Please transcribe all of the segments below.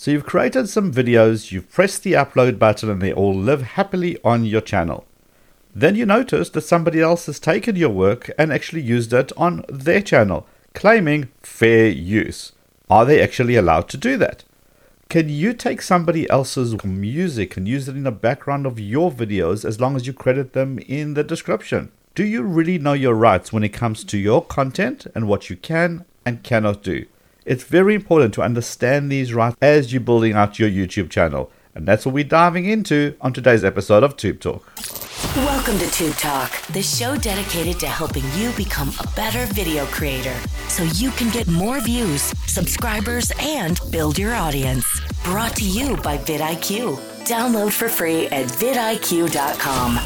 So you've created some videos, you've pressed the upload button, and they all live happily on your channel. Then you notice that somebody else has taken your work and actually used it on their channel, claiming fair use. Are they actually allowed to do that? Can you take somebody else's music and use it in the background of your videos as long as you credit them in the description? Do you really know your rights when it comes to your content and what you can and cannot do? It's very important to understand these rights as you're building out your YouTube channel. And that's what we're diving into on today's episode of Tube Talk. Welcome to Tube Talk, the show dedicated to helping you become a better video creator so you can get more views, subscribers, and build your audience. Brought to you by vidIQ. Download for free at vidIQ.com.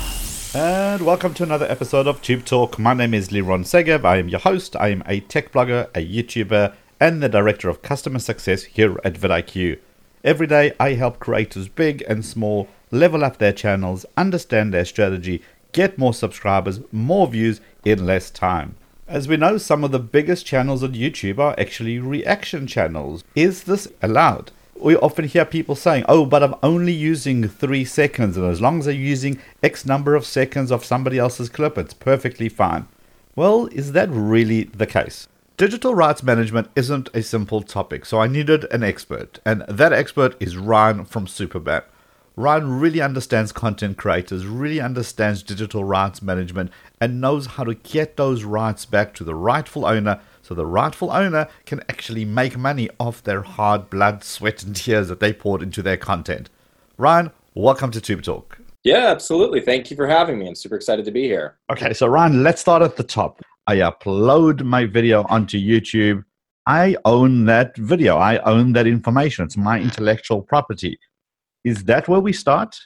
And welcome to another episode of Tube Talk. My name is Liron Segev. I am your host. I am a tech blogger, a YouTuber, and the Director of Customer Success here at vidIQ. Every day, I help creators big and small level up their channels, understand their strategy, get more subscribers, more views in less time. As we know, some of the biggest channels on YouTube are actually reaction channels. Is this allowed? We often hear people saying, oh, but I'm only using three seconds, and as long as I'm using X number of seconds of somebody else's clip, it's perfectly fine. Well, is that really the case? Digital rights management isn't a simple topic, so I needed an expert, and that expert is Ryan from SuperBAM. Ryan really understands content creators, really understands digital rights management, and knows how to get those rights back to the rightful owner so the rightful owner can actually make money off their hard blood, sweat, and tears that they poured into their content. Ryan, welcome to Tube Talk. Yeah, absolutely. Thank you for having me. I'm super excited to be here. Okay, so Ryan, let's start at the top. I upload my video onto YouTube. I own that video. I own that information. It's my intellectual property. Is that where we start?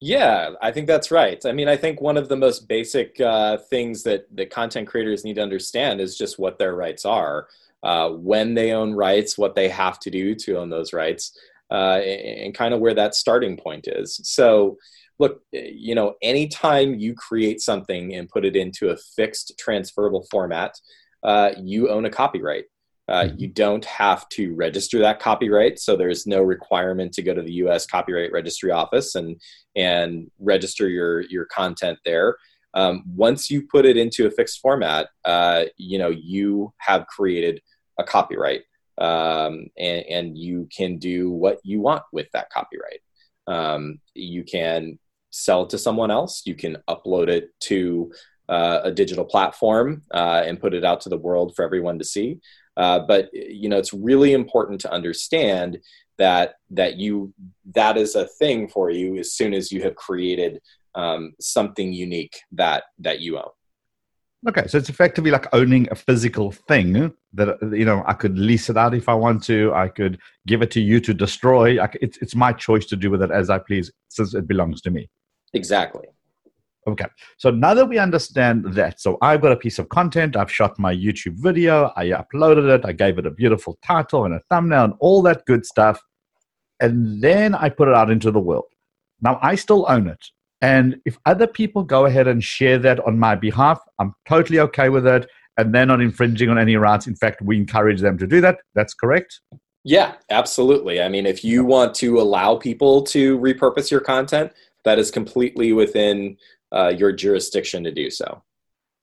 Yeah, I think that's right. I mean, I think one of the most basic uh, things that, that content creators need to understand is just what their rights are, uh, when they own rights, what they have to do to own those rights, uh, and, and kind of where that starting point is. So, look, you know, anytime you create something and put it into a fixed transferable format, uh, you own a copyright. Uh, mm-hmm. you don't have to register that copyright, so there's no requirement to go to the U.S. Copyright Registry Office and and register your your content there. Um, once you put it into a fixed format, uh, you know you have created a copyright, um, and, and, you can do what you want with that copyright. Um, you can sell it to someone else. You can upload it to uh, a digital platform uh, and put it out to the world for everyone to see. Uh, but you know, it's really important to understand that that you that is a thing for you as soon as you have created um, something unique that that you own. Okay, so it's effectively like owning a physical thing that you know I could lease it out if I want to. I could give it to you to destroy. I, it's it's my choice to do with it as I please, since it belongs to me. Exactly. Okay, so now that we understand that, so I've got a piece of content, I've shot my YouTube video, I uploaded it, I gave it a beautiful title and a thumbnail and all that good stuff, and then I put it out into the world. Now I still own it. And if other people go ahead and share that on my behalf, I'm totally okay with it. And they're not infringing on any rights. In fact, we encourage them to do that. That's correct. Yeah, absolutely. I mean, if you want to allow people to repurpose your content, that is completely within uh, your jurisdiction to do so.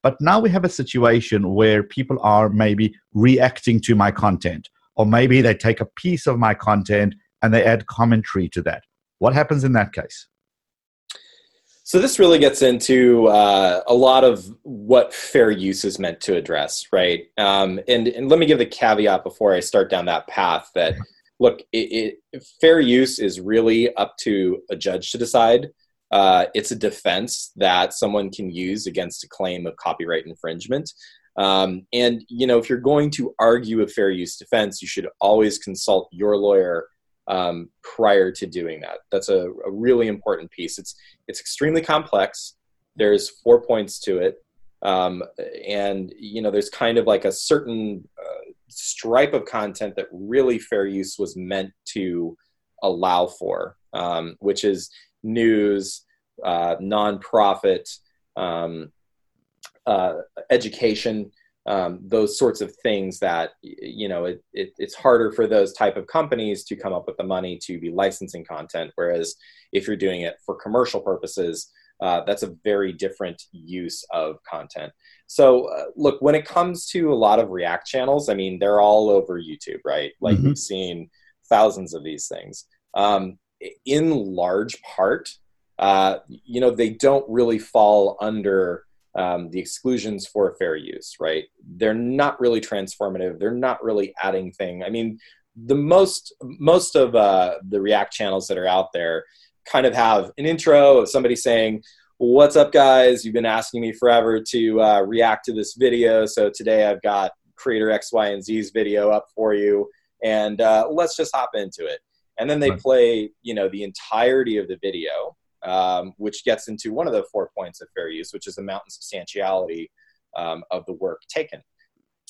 But now we have a situation where people are maybe reacting to my content, or maybe they take a piece of my content and they add commentary to that. What happens in that case? So this really gets into uh, a lot of what fair use is meant to address, right? Um, and and let me give the caveat before I start down that path that look, it, it, fair use is really up to a judge to decide. Uh, it's a defense that someone can use against a claim of copyright infringement. Um, and you know, if you're going to argue a fair use defense, you should always consult your lawyer um, prior to doing that. That's a, a, really important piece. It's it's extremely complex. There's four points to it, um, and you know, there's kind of like a certain stripe of content that really fair use was meant to allow for, um, which is news, uh, nonprofit, um, uh, education, um, those sorts of things that you know it, it, it's harder for those type of companies to come up with the money to be licensing content. Whereas if you're doing it for commercial purposes uh, that's a very different use of content so uh, look when it comes to a lot of react channels i mean they're all over youtube right like mm-hmm. we've seen thousands of these things um, in large part uh, you know they don't really fall under um, the exclusions for fair use, right? They're not really transformative. They're not really adding thing. I mean, the most most of uh, the React channels that are out there kind of have an intro of somebody saying, "What's up, guys? You've been asking me forever to uh, react to this video, so today I've got creator X, Y, and Z's video up for you, and uh, let's just hop into it." And then they play, you know, the entirety of the video um, which gets into one of the four points of fair use, which is the amount and substantiality um, of the work taken.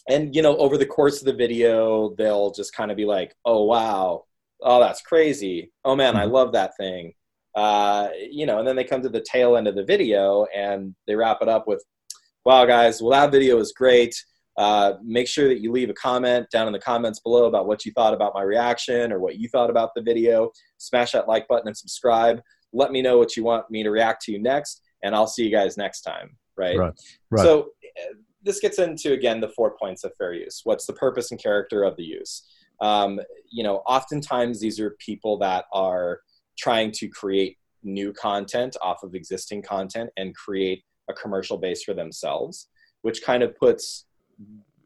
And you know, over the course of the video, they'll just kind of be like, "Oh wow, oh that's crazy, oh man, I mm-hmm. love that thing," uh, you know. And then they come to the tail end of the video and they wrap it up with, "Wow, guys, well that video was great." Uh, make sure that you leave a comment down in the comments below about what you thought about my reaction or what you thought about the video. Smash that like button and subscribe let me know what you want me to react to next and i'll see you guys next time right, right. right. so this gets into again the four points of fair use what's the purpose and character of the use um, you know oftentimes these are people that are trying to create new content off of existing content and create a commercial base for themselves which kind of puts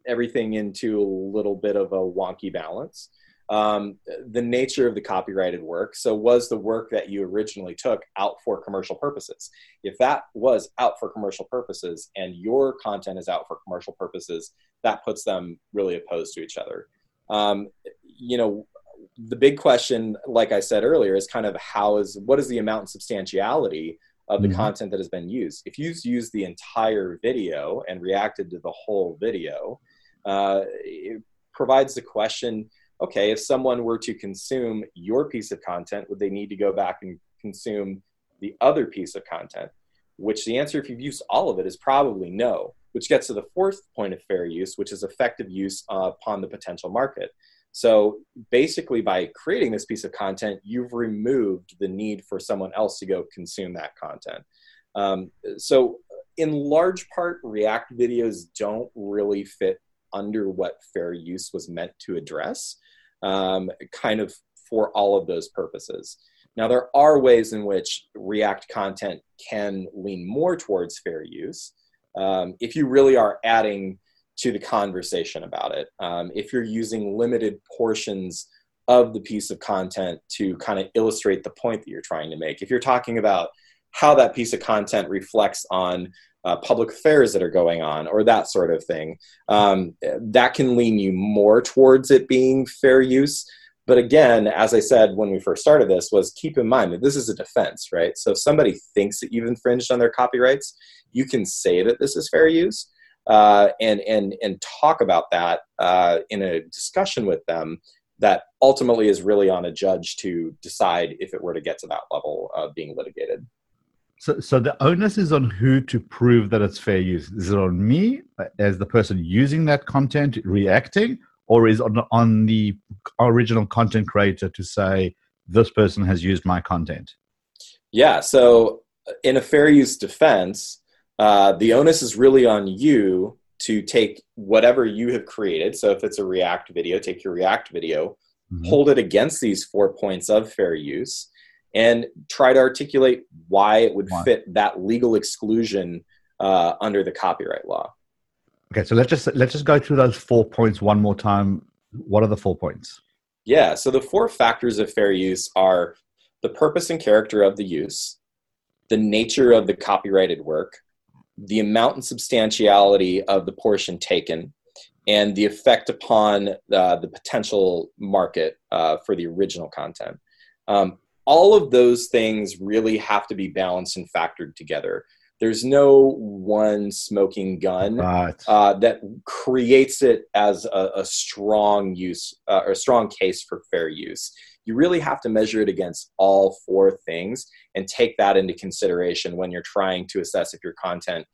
everything into a little bit of a wonky balance um, the nature of the copyrighted work. So, was the work that you originally took out for commercial purposes? If that was out for commercial purposes and your content is out for commercial purposes, that puts them really opposed to each other. Um, you know, the big question, like I said earlier, is kind of how is what is the amount and substantiality of the mm-hmm. content that has been used? If you've used the entire video and reacted to the whole video, uh, it provides the question okay, if someone were to consume your piece of content, would they need to go back and consume the other piece of content? Which the answer, if you've used all of it, is probably no, which gets to the fourth point of fair use, which is effective use uh, upon the potential market. So basically, by creating this piece of content, you've removed the need for someone else to go consume that content. Um, so, in large part, React videos don't really fit under what fair use was meant to address um, kind of for all of those purposes. Now, there are ways in which React content can lean more towards fair use um, if you really are adding to the conversation about it. Um, if you're using limited portions of the piece of content to kind of illustrate the point that you're trying to make. If you're talking about how that piece of content reflects on uh, public affairs that are going on or that sort of thing. Um, that can lean you more towards it being fair use. But again, as I said when we first started this, was keep in mind that this is a defense, right? So if somebody thinks that you've infringed on their copyrights, you can say that this is fair use uh, and and and talk about that uh, in a discussion with them that ultimately is really on a judge to decide if it were to get to that level of being litigated. So, so the onus is on who to prove that it's fair use. Is it on me as the person using that content reacting, or is it on on the original content creator to say this person has used my content? Yeah. So, in a fair use defense, uh, the onus is really on you to take whatever you have created. So, if it's a React video, take your React video, mm-hmm. hold it against these four points of fair use and try to articulate why it would fit that legal exclusion uh, under the copyright law. Okay, so let's just let's just go through those four points one more time. What are the four points? Yeah, so the four factors of fair use are the purpose and character of the use, the nature of the copyrighted work, the amount and substantiality of the portion taken, and the effect upon uh, the potential market uh, for the original content. Um, all of those things really have to be balanced and factored together. There's no one smoking gun right. uh, that creates it as a, a strong use uh, or a strong case for fair use. You really have to measure it against all four things and take that into consideration when you're trying to assess if your content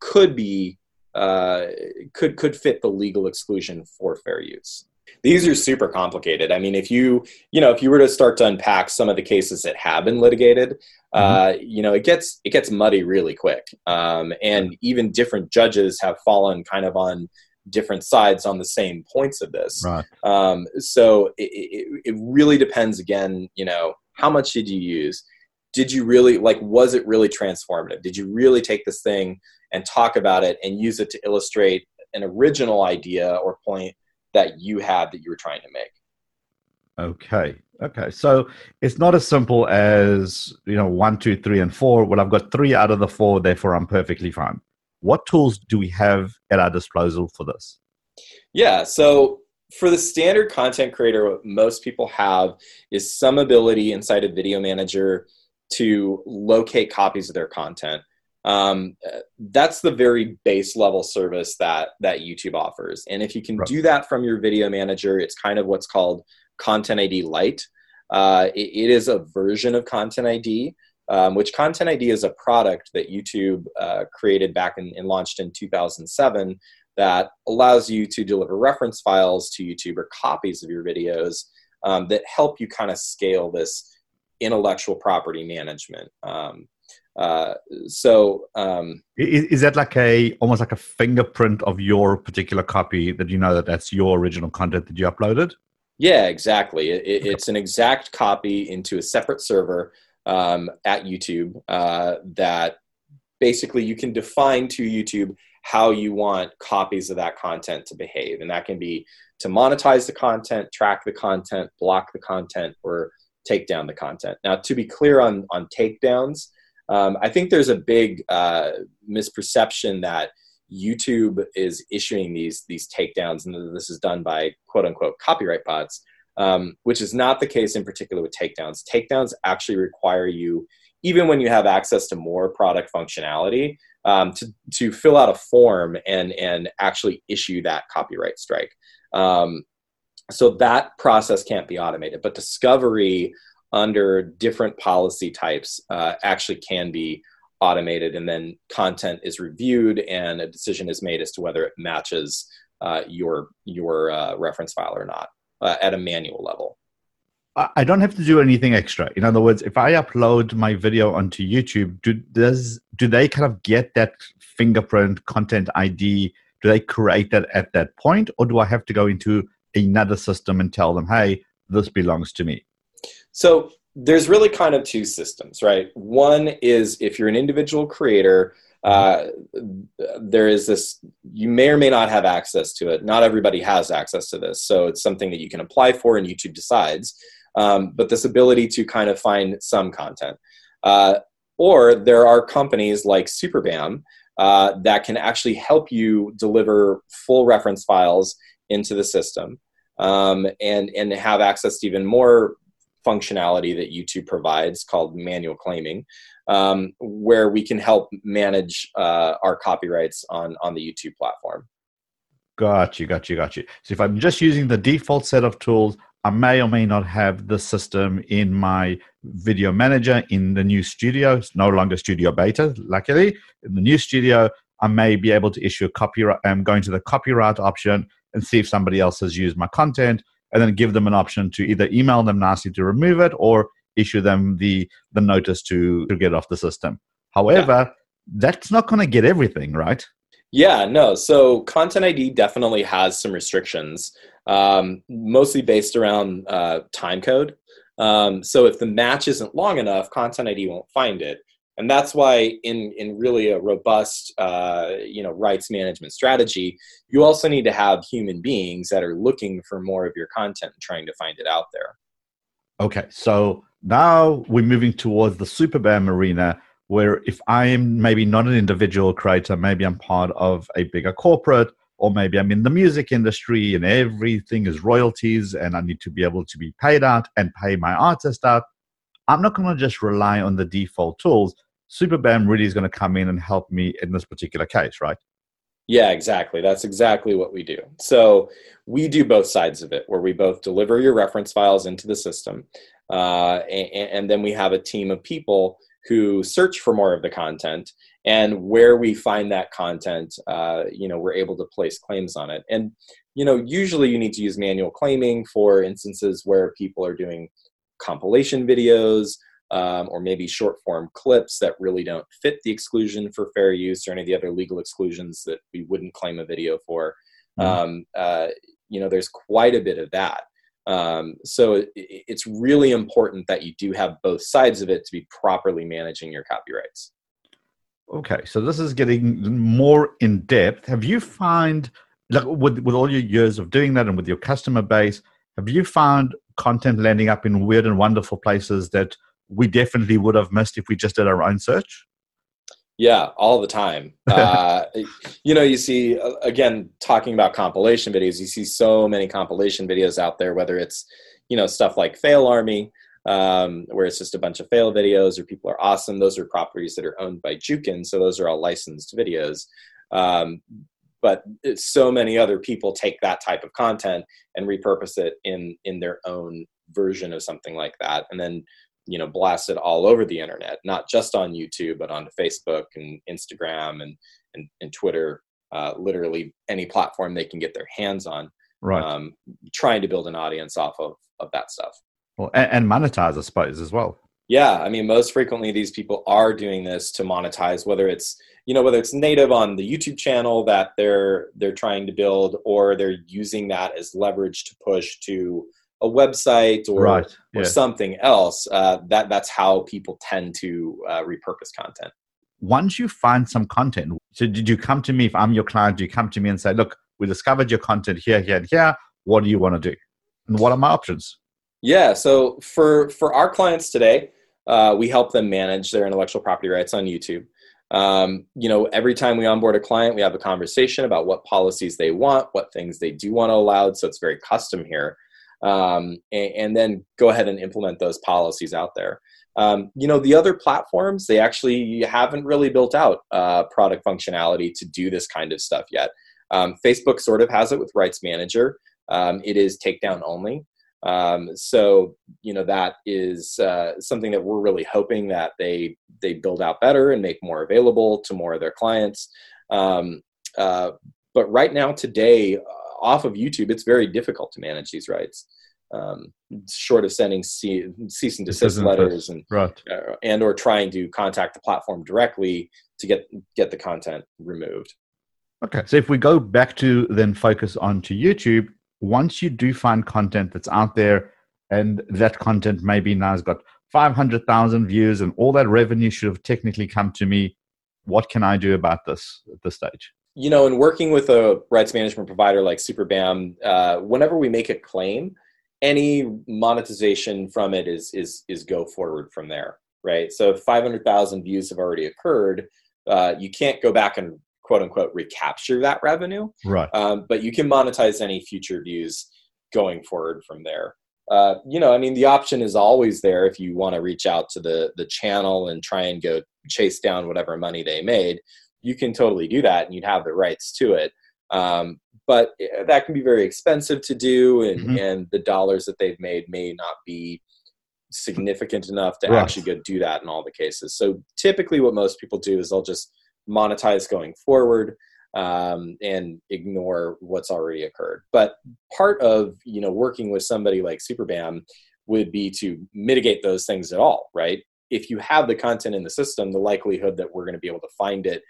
could be uh, could could fit the legal exclusion for fair use. These are super complicated. I mean, if you you know if you were to start to unpack some of the cases that have been litigated, uh, mm-hmm. you know it gets it gets muddy really quick, um, and even different judges have fallen kind of on different sides on the same points of this. Right. Um, so it, it, it really depends. Again, you know, how much did you use? Did you really like? Was it really transformative? Did you really take this thing and talk about it and use it to illustrate an original idea or point that you had that you were trying to make? Okay. Okay. So it's not as simple as, you know, one, two, three, and four. Well, I've got three out of the four, therefore I'm perfectly fine. What tools do we have at our disposal for this? Yeah. So for the standard content creator, what most people have is some ability inside a video manager to locate copies of their content. Um, that's the very base level service that that YouTube offers. And if you can right. do that from your video manager, it's kind of what's called Content ID Lite. Uh, it, it is a version of Content ID, um, which Content ID is a product that YouTube uh, created back in, and launched in 2007 that allows you to deliver reference files to YouTube or copies of your videos um, that help you kind of scale this intellectual property management. Um, uh, so um, is, is, that like a almost like a fingerprint of your particular copy that you know that that's your original content that you uploaded? Yeah, exactly. It, it, it's an exact copy into a separate server um, at YouTube uh, that basically you can define to YouTube how you want copies of that content to behave, and that can be to monetize the content, track the content, block the content, or take down the content. Now, to be clear on on takedowns um, I think there's a big uh, misperception that YouTube is issuing these these takedowns, and this is done by quote unquote copyright bots, um, which is not the case in particular with takedowns. Takedowns actually require you, even when you have access to more product functionality, um, to to fill out a form and and actually issue that copyright strike. Um, so that process can't be automated, but discovery under different policy types uh, actually can be automated and then content is reviewed and a decision is made as to whether it matches uh, your your uh, reference file or not uh, at a manual level I don't have to do anything extra. In other words, if I upload my video onto YouTube, do does do they kind of get that fingerprint content ID? Do they create that at that point, or do I have to go into another system and tell them, "Hey, this belongs to me"? So there's really kind of two systems, right? One is if you're an individual creator, uh, there is this, you may or may not have access to it. Not everybody has access to this. So it's something that you can apply for and YouTube decides. Um, but this ability to kind of find some content. Uh, or there are companies like SuperBAM uh, that can actually help you deliver full reference files into the system um, and, and have access to even more functionality that YouTube provides called manual claiming, um, where we can help manage uh, our copyrights on, on the YouTube platform. Got you, got you, got you. So if I'm just using the default set of tools, I may or may not have the system in my video manager in the new studio. It's no longer studio beta, luckily. In the new studio, I may be able to issue a copyright. I'm um, going to the copyright option and see if somebody else has used my content and then give them an option to either email them nicely to remove it or issue them the the notice to to get off the system. However, yeah. that's not going to get everything, right? Yeah, no. So Content ID definitely has some restrictions, um, mostly based around uh, time code. Um, so if the match isn't long enough, Content ID won't find it and that's why in in really a robust uh, you know rights management strategy you also need to have human beings that are looking for more of your content and trying to find it out there okay so now we're moving towards the SuperBAM arena where if i am maybe not an individual creator maybe i'm part of a bigger corporate or maybe i'm in the music industry and everything is royalties and i need to be able to be paid out and pay my artist out I'm not going to just rely on the default tools. SuperBAM really is going to come in and help me in this particular case, right? Yeah, exactly. That's exactly what we do. So we do both sides of it, where we both deliver your reference files into the system, uh, and, and, then we have a team of people who search for more of the content. And where we find that content uh, you know we're able to place claims on it. And you know usually you need to use manual claiming for instances where people are doing compilation videos um, or maybe short form clips that really don't fit the exclusion for fair use or any of the other legal exclusions that we wouldn't claim a video for. Mm-hmm. um, uh, you know there's quite a bit of that um, so it, it's really important that you do have both sides of it to be properly managing your copyrights Okay, so this is getting more in depth. Have you found, like, with with all your years of doing that and with your customer base, have you found content landing up in weird and wonderful places that we definitely would have missed if we just did our own search? Yeah, all the time. Uh, you know, you see, uh, again, talking about compilation videos, you see so many compilation videos out there, whether it's, you know, stuff like Fail Army, um, where it's just a bunch of fail videos or people are awesome. Those are properties that are owned by Jukin, so those are all licensed videos. Um, but so many other people take that type of content and repurpose it in in their own version of something like that, and then you know blast it all over the internet, not just on YouTube, but onto Facebook and Instagram and and, and Twitter. Uh, literally any platform they can get their hands on. Right. Um, trying to build an audience off of of that stuff. Well, and, and monetize, I suppose, as well. Yeah, I mean, most frequently these people are doing this to monetize, whether it's you know whether it's native on the YouTube channel that they're they're trying to build, or they're using that as leverage to push to a website or right. yeah. or something else. Uh, that that's how people tend to uh, repurpose content. Once you find some content, so did you come to me if I'm your client? Do you come to me and say, "Look, we discovered your content here, here, and here. What do you want to do? And what are my options?" Yeah. So for for our clients today, uh, we help them manage their intellectual property rights on YouTube. Um, you know, every time we onboard a client, we have a conversation about what policies they want, what things they do want to allow. So it's very custom here, um, and, and, then go ahead and implement those policies out there. Um, you know, the other platforms they actually haven't really built out uh, product functionality to do this kind of stuff yet. Um, Facebook sort of has it with Rights Manager. Um, it is takedown only. Um, so you know that is uh, something that we're really hoping that they they build out better and make more available to more of their clients. Um, uh, but right now, today, off of YouTube, it's very difficult to manage these rights. Um, short of sending cease and desist letters and right. uh, and or trying to contact the platform directly to get get the content removed. Okay, so if we go back to then focus on to YouTube, once you do find content that's out there and that content maybe now has got 500,000 views and all that revenue should have technically come to me, what can I do about this at this stage? You know, in working with a rights management provider like SuperBAM, uh, whenever we make a claim, any monetization from it is is is go forward from there, right? So if 500,000 views have already occurred, uh, you can't go back and quote unquote recapture that revenue. Right. Um, but you can monetize any future views going forward from there. Uh, you know, I mean, the option is always there if you want to reach out to the the channel and try and go chase down whatever money they made. You can totally do that, and you'd have the rights to it. Um, but eh, that can be very expensive to do, and mm-hmm. and the dollars that they've made may not be significant enough to right. actually go do that in all the cases. So typically, what most people do is they'll just monetize going forward um, and ignore what's already occurred. But part of you know working with somebody like SuperBAM would be to mitigate those things at all, right? If you have the content in the system, the likelihood that we're going to be able to find it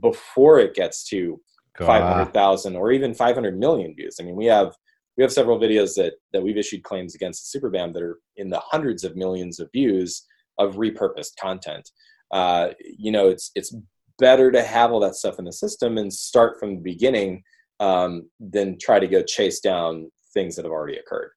before it gets to God. 500,000 or even 500 million views. I mean, we have we have several videos that that we've issued claims against the SuperBAM that are in the hundreds of millions of views of repurposed content. Uh, you know, it's it's better to have all that stuff in the system and start from the beginning um, than try to go chase down things that have already occurred.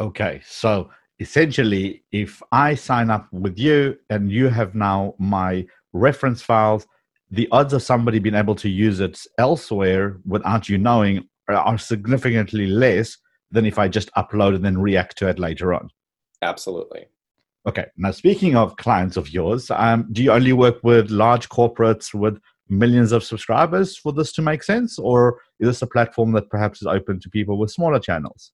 Okay, so essentially, if I sign up with you and you have now my reference files, the odds of somebody being able to use it elsewhere without you knowing are significantly less than if I just upload and then react to it later on. Absolutely. Okay. Now, speaking of clients of yours, um, do you only work with large corporates with millions of subscribers for this to make sense? Or is this a platform that perhaps is open to people with smaller channels?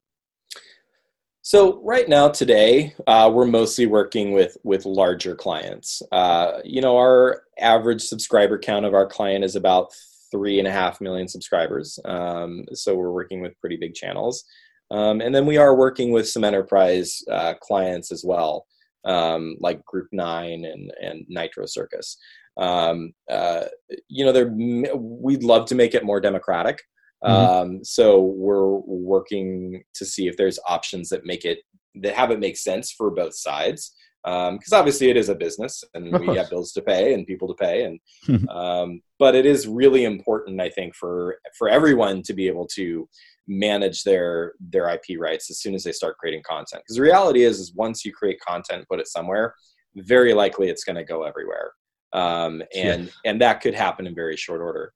So right now, today, uh, we're mostly working with with larger clients. Uh, you know, our average subscriber count of our client is about three and a half million subscribers. Um, so we're working with pretty big channels, um, and then we are working with some enterprise uh, clients as well, um, like Group Nine and and Nitro Circus. Um, uh, you know, we'd love to make it more democratic. Mm-hmm. Um, so we're working to see if there's options that make it that have it make sense for both sides. Because um, obviously it is a business and we have bills to pay and people to pay, and um, but it is really important, I think, for for everyone to be able to manage their their IP rights as soon as they start creating content. Because the reality is, is once you create content, put it somewhere, very likely it's going to go everywhere, um, and yeah. and that could happen in very short order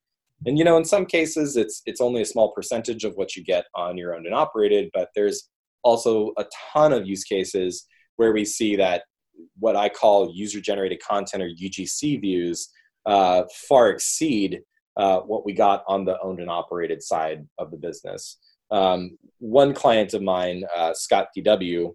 and you know in some cases it's it's only a small percentage of what you get on your owned and operated but there's also a ton of use cases where we see that what i call user generated content or ugc views uh, far exceed uh, what we got on the owned and operated side of the business. Um, one client of mine uh, Scott DW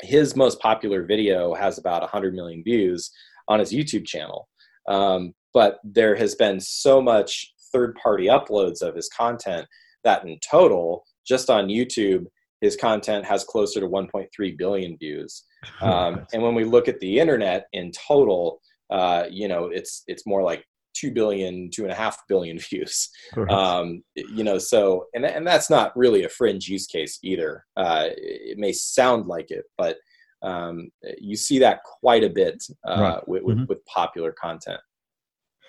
his most popular video has about 100 million views on his youtube channel. Um, but there has been so much third party uploads of his content that in total just on youtube his content has closer to 1.3 billion views. Um, and when we look at the internet in total uh, you know it's it's more like 2 billion two and a half billion views. Um, you know so and, and that's not really a fringe use case either. Uh, it may sound like it but um, you see that quite a bit uh, right. with, with, mm-hmm. with popular content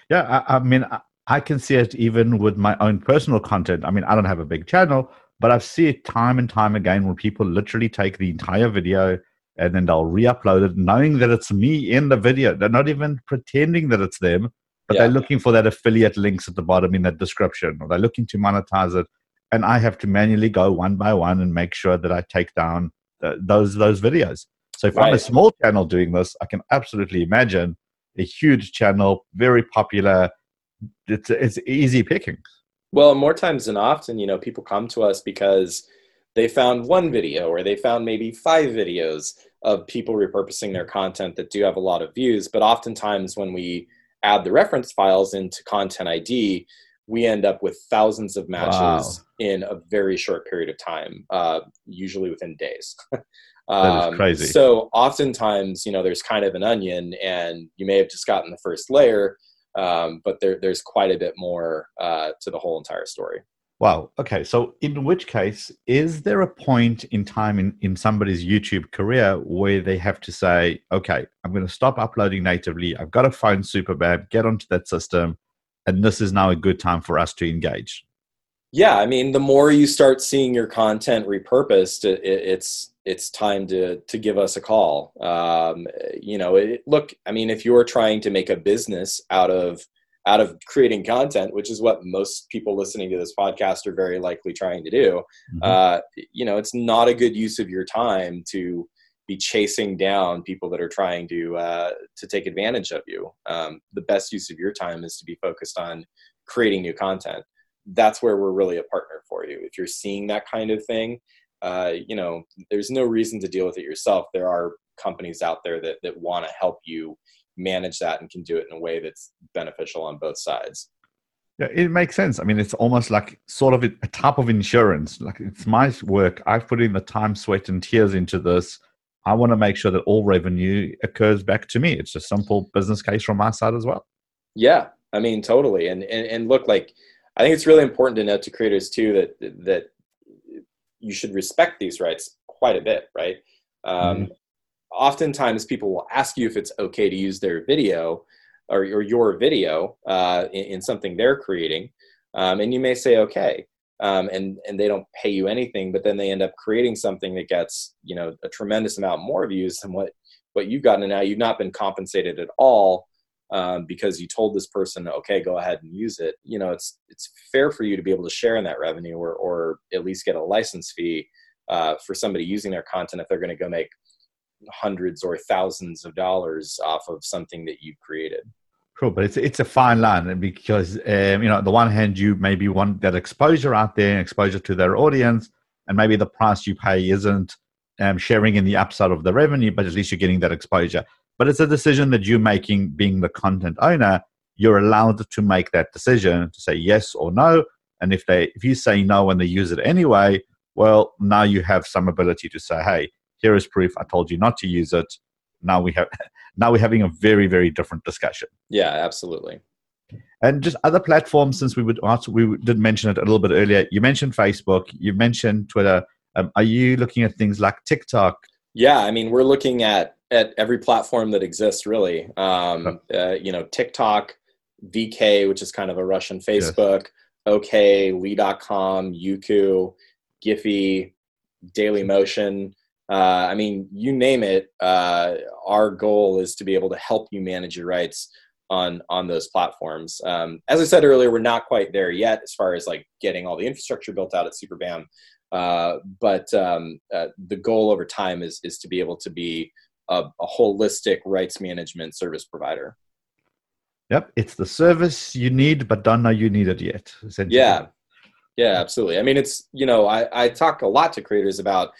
yeah, I, I mean, I, I can see it even with my own personal content. I mean, I don't have a big channel, but I've seen it time and time again when people literally take the entire video and then they'll re-upload it, knowing that it's me in the video. They're not even pretending that it's them, but yeah. they're looking for that affiliate links at the bottom in that description, or they're looking to monetize it. And I have to manually go one by one and make sure that I take down the, those those videos. So if right. I'm a small channel doing this, I can absolutely imagine a huge channel, very popular. It's it's easy picking. Well, more times than often, you know, people come to us because they found one video or they found maybe five videos of people repurposing their content that do have a lot of views. But oftentimes, when we add the reference files into Content ID, we end up with thousands of matches wow. in a very short period of time, uh, usually within days. Um, crazy. So oftentimes, you know, there's kind of an onion, and you may have just gotten the first layer, um, but there, there's quite a bit more uh, to the whole entire story. Wow. Okay. So, in which case, is there a point in time in, in somebody's YouTube career where they have to say, okay, I'm going to stop uploading natively. I've got a phone SuperBAM, get onto that system, and this is now a good time for us to engage? Yeah. I mean, the more you start seeing your content repurposed, it, it's it's time to to give us a call. Um, you know, it, look, I mean, if you're trying to make a business out of out of creating content, which is what most people listening to this podcast are very likely trying to do, mm-hmm. uh, you know, it's not a good use of your time to be chasing down people that are trying to uh, to take advantage of you. Um, the best use of your time is to be focused on creating new content. That's where we're really a partner for you. If you're seeing that kind of thing, uh, you know, there's no reason to deal with it yourself. There are companies out there that, that want to help you manage that and can do it in a way that's beneficial on both sides. Yeah, it makes sense. I mean, it's almost like sort of a type of insurance. Like it's my work. I've put in the time, sweat, and tears into this. I want to make sure that all revenue occurs back to me. It's a simple business case from my side as well. Yeah, I mean, totally. And and, and look, like I think it's really important to note to creators too that that you should respect these rights quite a bit, right? Um, mm-hmm. Oftentimes, people will ask you if it's okay to use their video or, or your video uh, in, in, something they're creating, um, and you may say okay, um, and and they don't pay you anything, but then they end up creating something that gets you know a tremendous amount more views than what what you've gotten, and now you've not been compensated at all um, because you told this person, okay, go ahead and use it. You know, it's it's fair for you to be able to share in that revenue, or or at least get a license fee uh, for somebody using their content if they're going to go make hundreds or thousands of dollars off of something that you've created. Cool, but it's it's a fine line because um, you know, on the one hand, you maybe want that exposure out there, exposure to their audience, and maybe the price you pay isn't um, sharing in the upside of the revenue, but at least you're getting that exposure. But it's a decision that you're making, being the content owner. You're allowed to make that decision to say yes or no. And if they, if you say no and they use it anyway, well, now you have some ability to say, "Hey, here is proof. I told you not to use it." Now we have, now we're having a very, very different discussion. Yeah, absolutely. And just other platforms, since we would also, we did mention it a little bit earlier. You mentioned Facebook. You mentioned Twitter. Um, are you looking at things like TikTok? Yeah, I mean, we're looking at at every platform that exists, really. Um, uh, you know, TikTok, VK, which is kind of a Russian Facebook, yes. OK, Lee.com, Youku, Giphy, Daily Motion. Uh, I mean, you name it. Uh, our goal is to be able to help you manage your rights on on those platforms. Um, as I said earlier, we're not quite there yet as far as like getting all the infrastructure built out at SuperBAM. Uh, but um, uh, the goal over time is is to be able to be a, a holistic rights management service provider. Yep, it's the service you need, but don't know you need it yet. Yeah, yeah, absolutely. I mean, it's you know, I, I talk a lot to creators about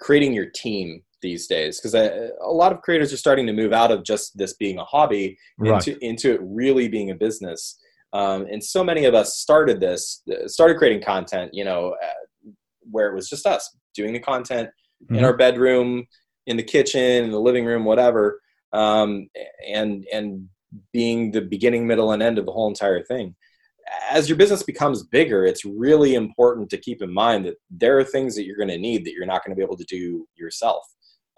creating your team these days because a, lot of creators are starting to move out of just this being a hobby right. into into it really being a business. Um, and so many of us started this, started creating content, you know, uh, where it was just us doing the content mm-hmm. in our bedroom, in the kitchen, in the living room, whatever, um, and and being the beginning, middle, and end of the whole entire thing. As your business becomes bigger, it's really important to keep in mind that there are things that you're going to need that you're not going to be able to do yourself.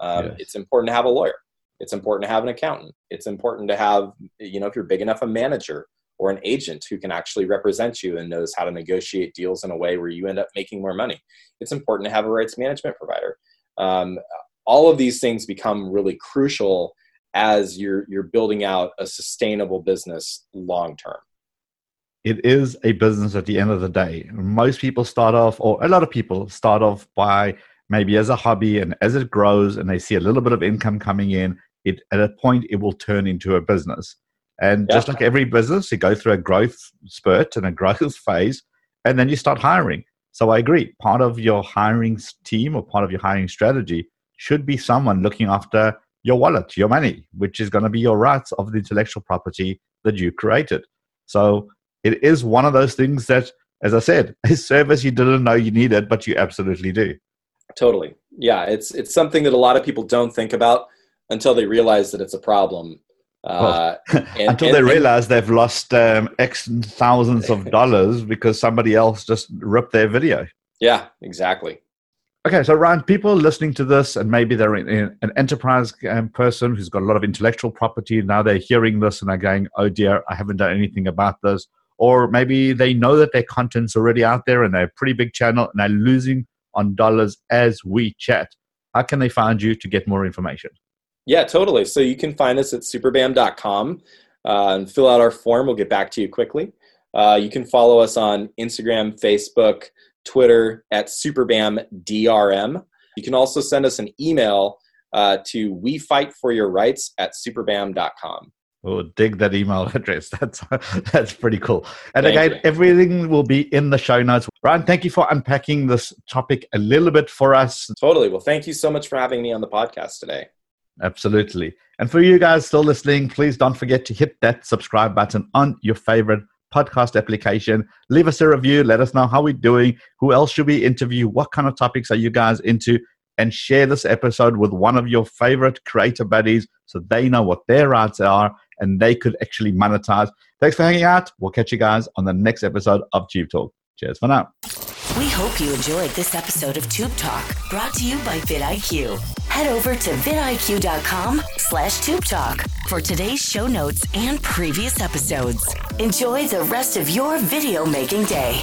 Um, yes. It's important to have a lawyer. It's important to have an accountant. It's important to have, you know, if you're big enough, a manager or an agent who can actually represent you and knows how to negotiate deals in a way where you end up making more money. It's important to have a rights management provider. Um, all of these things become really crucial as you're you're building out a sustainable business long term. It is a business at the end of the day. Most people start off or a lot of people start off by maybe as a hobby and as it grows and they see a little bit of income coming in it at a point it will turn into a business. And yeah. just like every business you go through a growth spurt and a growth phase and then you start hiring. So i agree part of your hiring team or part of your hiring strategy should be someone looking after your wallet, your money, which is going to be your rights of the intellectual property that you created. So it is one of those things that, as I said, a service you didn't know you needed, but you absolutely do. Totally. Yeah, it's it's something that a lot of people don't think about until they realize that it's a problem. Uh, well, and, until and, they realize they've lost um, X thousands of dollars because somebody else just ripped their video. Yeah, exactly. Okay, so Ryan, people listening to this, and maybe they're in, in, an enterprise um, person who's got a lot of intellectual property. Now they're hearing this and they're going, "Oh dear, I haven't done anything about this." Or maybe they know that their content's already out there and they're a pretty big channel and they're losing on dollars as we chat. How can they find you to get more information? Yeah, totally. So you can find us at superbam.com uh, and fill out our form. We'll get back to you quickly. Uh, you can follow us on Instagram, Facebook. Twitter at SuperBAMDRM. You can also send us an email uh, to we fight for your rights at superbam.com. Oh, dig that email address. That's that's pretty cool. And thank again, you. everything will be in the show notes. Ryan, thank you for unpacking this topic a little bit for us. Totally. Well, thank you so much for having me on the podcast today. Absolutely. And for you guys still listening, please don't forget to hit that subscribe button on your favorite podcast application. Leave us a review. Let us know how we're doing. Who else should we interview? What kind of topics are you guys into? And share this episode with one of your favorite creator buddies so they know what their rights are and they could actually monetize. Thanks for hanging out. We'll catch you guys on the next episode of Tube Talk. Cheers for now. We hope you enjoyed this episode of Tube Talk, brought to you by vidIQ. Head over to vidIQ.com slash Tube Talk for today's show notes and previous episodes. Enjoy the rest of your video making day.